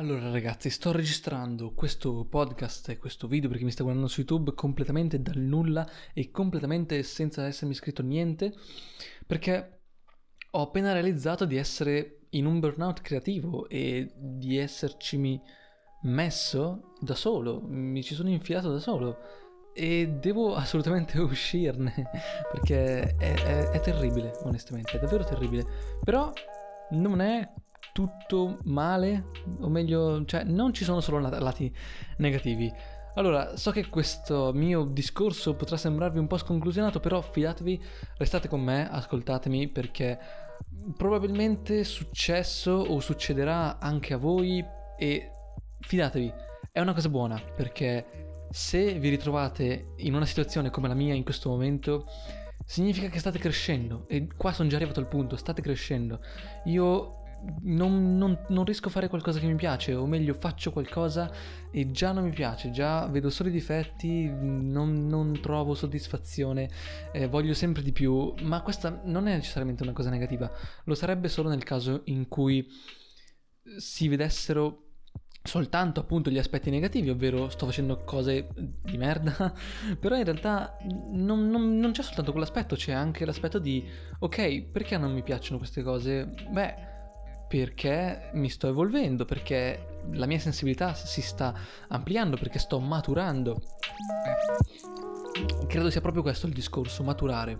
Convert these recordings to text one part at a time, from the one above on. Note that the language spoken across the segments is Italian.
Allora ragazzi, sto registrando questo podcast e questo video perché mi sta guardando su YouTube completamente dal nulla e completamente senza essermi scritto niente perché ho appena realizzato di essere in un burnout creativo e di essercimi messo da solo, mi ci sono infilato da solo e devo assolutamente uscirne perché è, è, è terribile, onestamente, è davvero terribile. Però non è tutto male, o meglio, cioè non ci sono solo lati negativi. Allora, so che questo mio discorso potrà sembrarvi un po' sconclusionato, però fidatevi, restate con me, ascoltatemi perché probabilmente è successo o succederà anche a voi e fidatevi, è una cosa buona perché se vi ritrovate in una situazione come la mia in questo momento, significa che state crescendo e qua sono già arrivato al punto, state crescendo. Io non, non, non, riesco a fare qualcosa che mi piace, o meglio faccio qualcosa e già non mi piace, già vedo solo i difetti, non, non trovo soddisfazione, eh, voglio sempre di più, ma questa non è necessariamente una cosa negativa, lo sarebbe solo nel caso in cui si vedessero soltanto appunto gli aspetti negativi, ovvero sto facendo cose di merda, però in realtà non, non, non c'è soltanto quell'aspetto, c'è anche l'aspetto di ok, perché non mi piacciono queste cose? Beh, perché mi sto evolvendo, perché la mia sensibilità si sta ampliando, perché sto maturando. Credo sia proprio questo il discorso, maturare.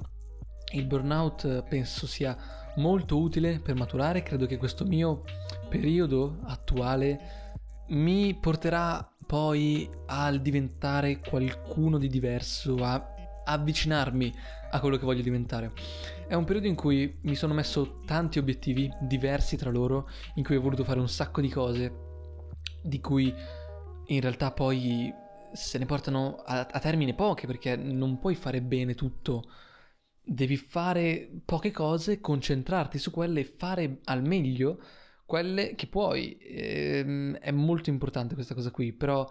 Il burnout penso sia molto utile per maturare, credo che questo mio periodo attuale mi porterà poi al diventare qualcuno di diverso, a avvicinarmi a quello che voglio diventare. È un periodo in cui mi sono messo tanti obiettivi diversi tra loro, in cui ho voluto fare un sacco di cose, di cui in realtà poi se ne portano a, a termine poche, perché non puoi fare bene tutto. Devi fare poche cose, concentrarti su quelle e fare al meglio quelle che puoi. Ehm, è molto importante questa cosa qui, però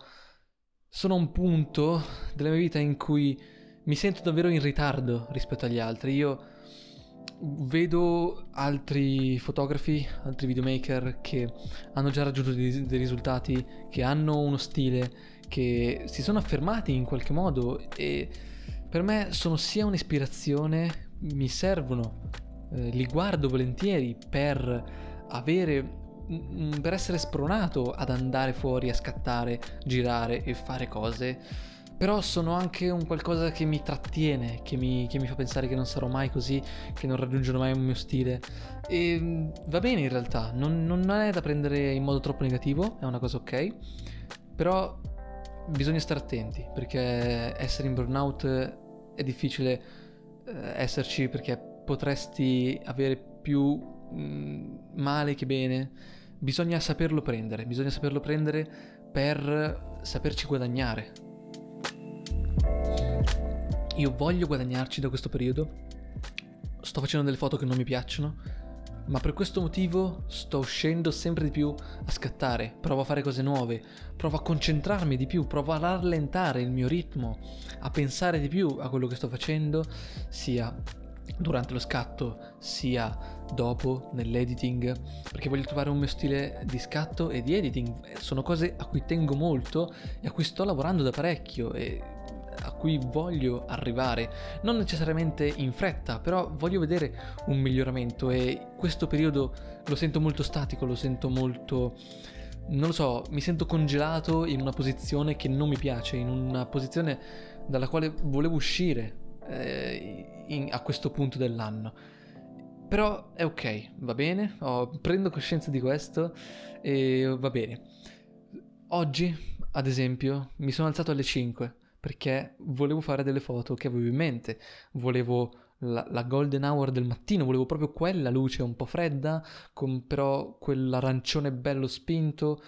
sono a un punto della mia vita in cui mi sento davvero in ritardo rispetto agli altri. Io vedo altri fotografi, altri videomaker che hanno già raggiunto dei, dei, risultati, che hanno uno stile, che si sono affermati in qualche modo e per me sono sia un'ispirazione, mi servono, eh, li guardo volentieri per avere per essere spronato ad andare fuori a scattare, girare e fare cose però sono anche un qualcosa che mi trattiene, che mi, che mi, fa pensare che non sarò mai così, che non raggiungerò mai un mio stile. E mm, va bene in realtà, non, non è da prendere in modo troppo negativo, è una cosa ok, però bisogna stare attenti perché essere in burnout è difficile eh, esserci perché potresti avere più mm, male che bene. Bisogna saperlo prendere, bisogna saperlo prendere per saperci guadagnare, io voglio guadagnarci da questo periodo. Sto facendo delle foto che non mi piacciono. Ma per questo motivo sto uscendo sempre di più a scattare, provo a fare cose nuove, provo a concentrarmi di più, provo a rallentare il mio ritmo, a pensare di più a quello che sto facendo, sia durante lo scatto sia dopo nell'editing perché voglio trovare un mio stile di scatto e di editing sono cose a cui tengo molto e a cui sto lavorando da parecchio e a cui voglio arrivare, non necessariamente in fretta, però voglio vedere un miglioramento e questo periodo lo sento molto statico, lo sento molto non lo so, mi sento congelato in una posizione che non mi piace, in una posizione dalla quale volevo uscire eh, in, a questo punto dell'anno. Però è ok, va bene, oh, prendo coscienza di questo e va bene. Oggi, ad esempio, mi sono alzato alle 5 perché volevo fare delle foto che avevo in mente, volevo la, la, golden hour del mattino, volevo proprio quella luce un po' fredda, con però quell'arancione bello spinto,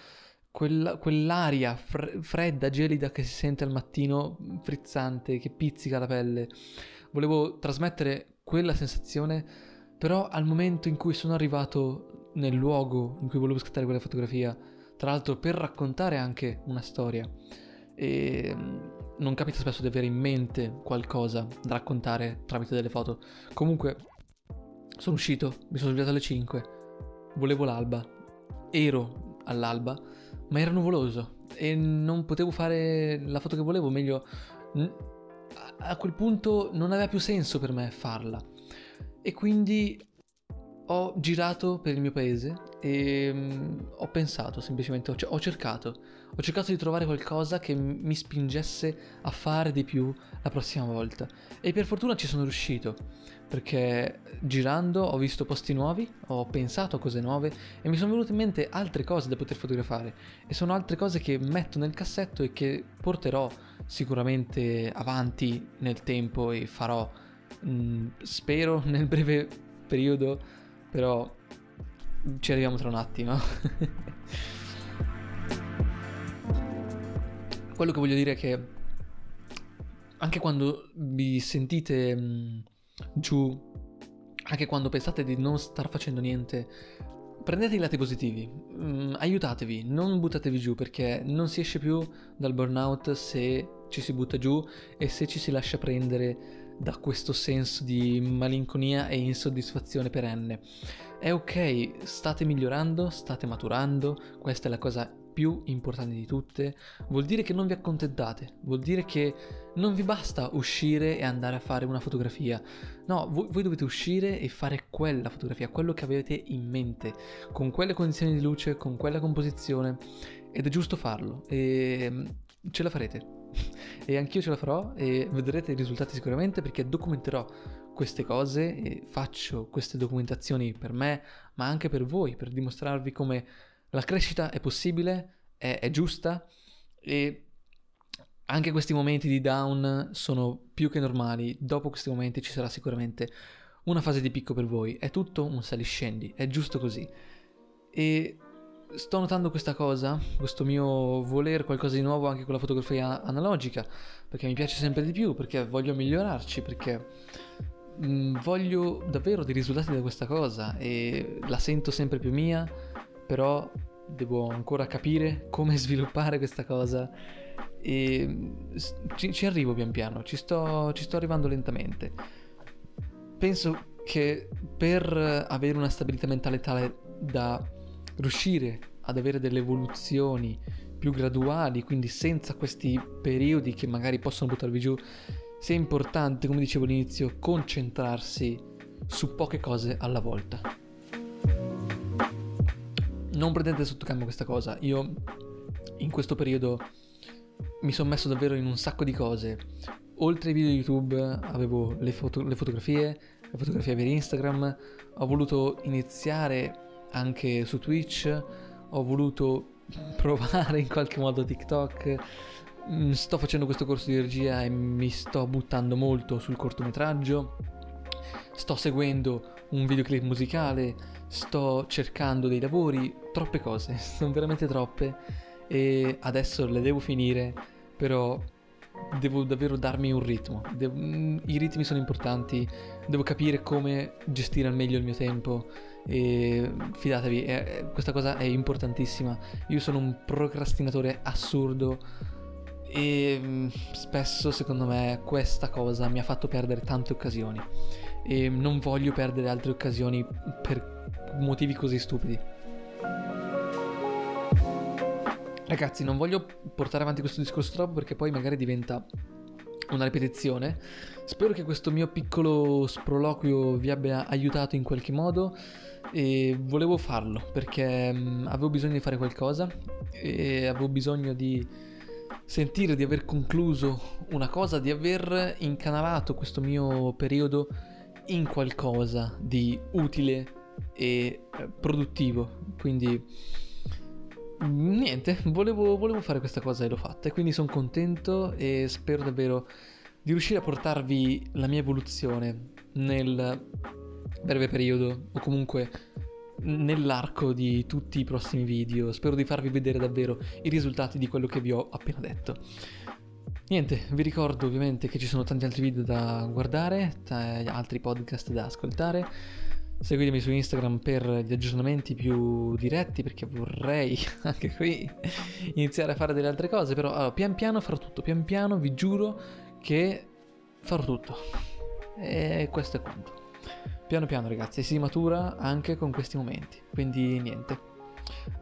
quella, quell'aria fre- fredda, gelida che si sente al mattino, frizzante, che pizzica la pelle. Volevo trasmettere quella sensazione, però al momento in cui sono arrivato nel luogo in cui volevo scattare quella fotografia, tra l'altro per raccontare anche una storia, e non capita spesso di avere in mente qualcosa da raccontare tramite delle foto. Comunque, sono uscito, mi sono svegliato alle 5, volevo l'alba, ero all'alba, ma era nuvoloso e non potevo fare la foto che volevo, meglio a quel punto non aveva più senso per me farla. E quindi ho girato per il mio paese e um, ho pensato semplicemente, ho, ho, cercato, ho cercato di trovare qualcosa che mi spingesse a fare di più la prossima volta. E per fortuna ci sono riuscito, perché girando ho visto posti nuovi, ho pensato a cose nuove e mi sono venute in mente altre cose da poter fotografare. E sono altre cose che metto nel cassetto e che porterò sicuramente avanti nel tempo e farò, mh, mm, spero, nel breve periodo, però ci arriviamo tra un attimo. Quello che voglio dire è che anche quando vi sentite mh, mm, giù, anche quando pensate di non star facendo niente, prendete i lati positivi, mm, aiutatevi, non buttatevi giù perché non si esce più dal burnout se ci si butta giù e se ci si lascia prendere da questo senso di malinconia e insoddisfazione perenne. È ok, state migliorando, state maturando, questa è la cosa più importante di tutte, vuol dire che non vi accontentate, vuol dire che non vi basta uscire e andare a fare una fotografia. No, voi, voi, dovete uscire e fare quella fotografia, quello che avete in mente, con quelle condizioni di luce, con quella composizione. Ed è giusto farlo e mm, ce la farete. e anch'io ce la farò e vedrete i risultati sicuramente perché documenterò queste cose e faccio queste documentazioni per me, ma anche per voi, per dimostrarvi come la crescita è possibile, è, è giusta e anche questi momenti di down sono più che normali. Dopo questi momenti ci sarà sicuramente una fase di picco per voi. È tutto un saliscendi, è giusto così. E sto notando questa cosa, questo mio voler qualcosa di nuovo anche con la fotografia analogica, perché mi piace sempre di più, perché voglio migliorarci, perché mh, mm, voglio davvero dei risultati da questa cosa e la sento sempre più mia però devo ancora capire come sviluppare questa cosa e ci, ci arrivo pian piano, ci sto, ci sto arrivando lentamente. Penso che per avere una stabilità mentale tale da riuscire ad avere delle evoluzioni più graduali, quindi senza questi periodi che magari possono buttarvi giù, sia importante, come dicevo all'inizio, concentrarsi su poche cose alla volta non prendete sotto campo questa cosa. Io in questo periodo mi sono messo davvero in un sacco di cose. Oltre ai video YouTube avevo le, foto- le fotografie, le fotografie per Instagram, ho voluto iniziare anche su Twitch, ho voluto provare in qualche modo TikTok, mm, sto facendo questo corso di regia e mi sto buttando molto sul cortometraggio, sto seguendo un videoclip musicale, sto cercando dei lavori, troppe cose, sono veramente troppe. E adesso le devo finire, però devo davvero darmi un ritmo. Devo, mm, I ritmi sono importanti, devo capire come gestire al meglio il mio tempo e fidatevi, è, questa cosa è importantissima. Io sono un procrastinatore assurdo e mm, spesso secondo me questa cosa mi ha fatto perdere tante occasioni e non voglio perdere altre occasioni per motivi così stupidi. Ragazzi, non voglio portare avanti questo discorso troppo perché poi magari diventa una ripetizione. Spero che questo mio piccolo sproloquio vi abbia aiutato in qualche modo e volevo farlo perché mh, avevo bisogno di fare qualcosa e avevo bisogno di sentire di aver concluso una cosa, di aver incanalato questo mio periodo in qualcosa di utile e eh, produttivo. Quindi niente, volevo, volevo, fare questa cosa e l'ho fatta e quindi sono contento e spero davvero di riuscire a portarvi la mia evoluzione nel breve periodo o comunque nell'arco di tutti i prossimi video. Spero di farvi vedere davvero i risultati di quello che vi ho appena detto. Niente, vi ricordo ovviamente che ci sono tanti altri video da guardare, altri podcast da ascoltare. Seguitemi su Instagram per gli aggiornamenti più diretti perché vorrei anche qui iniziare a fare delle altre cose, però allora, pian piano farò tutto, pian piano vi giuro che farò tutto. E questo è quanto. Piano piano ragazzi, si matura anche con questi momenti, quindi niente,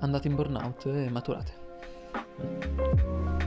andate in burnout e maturate.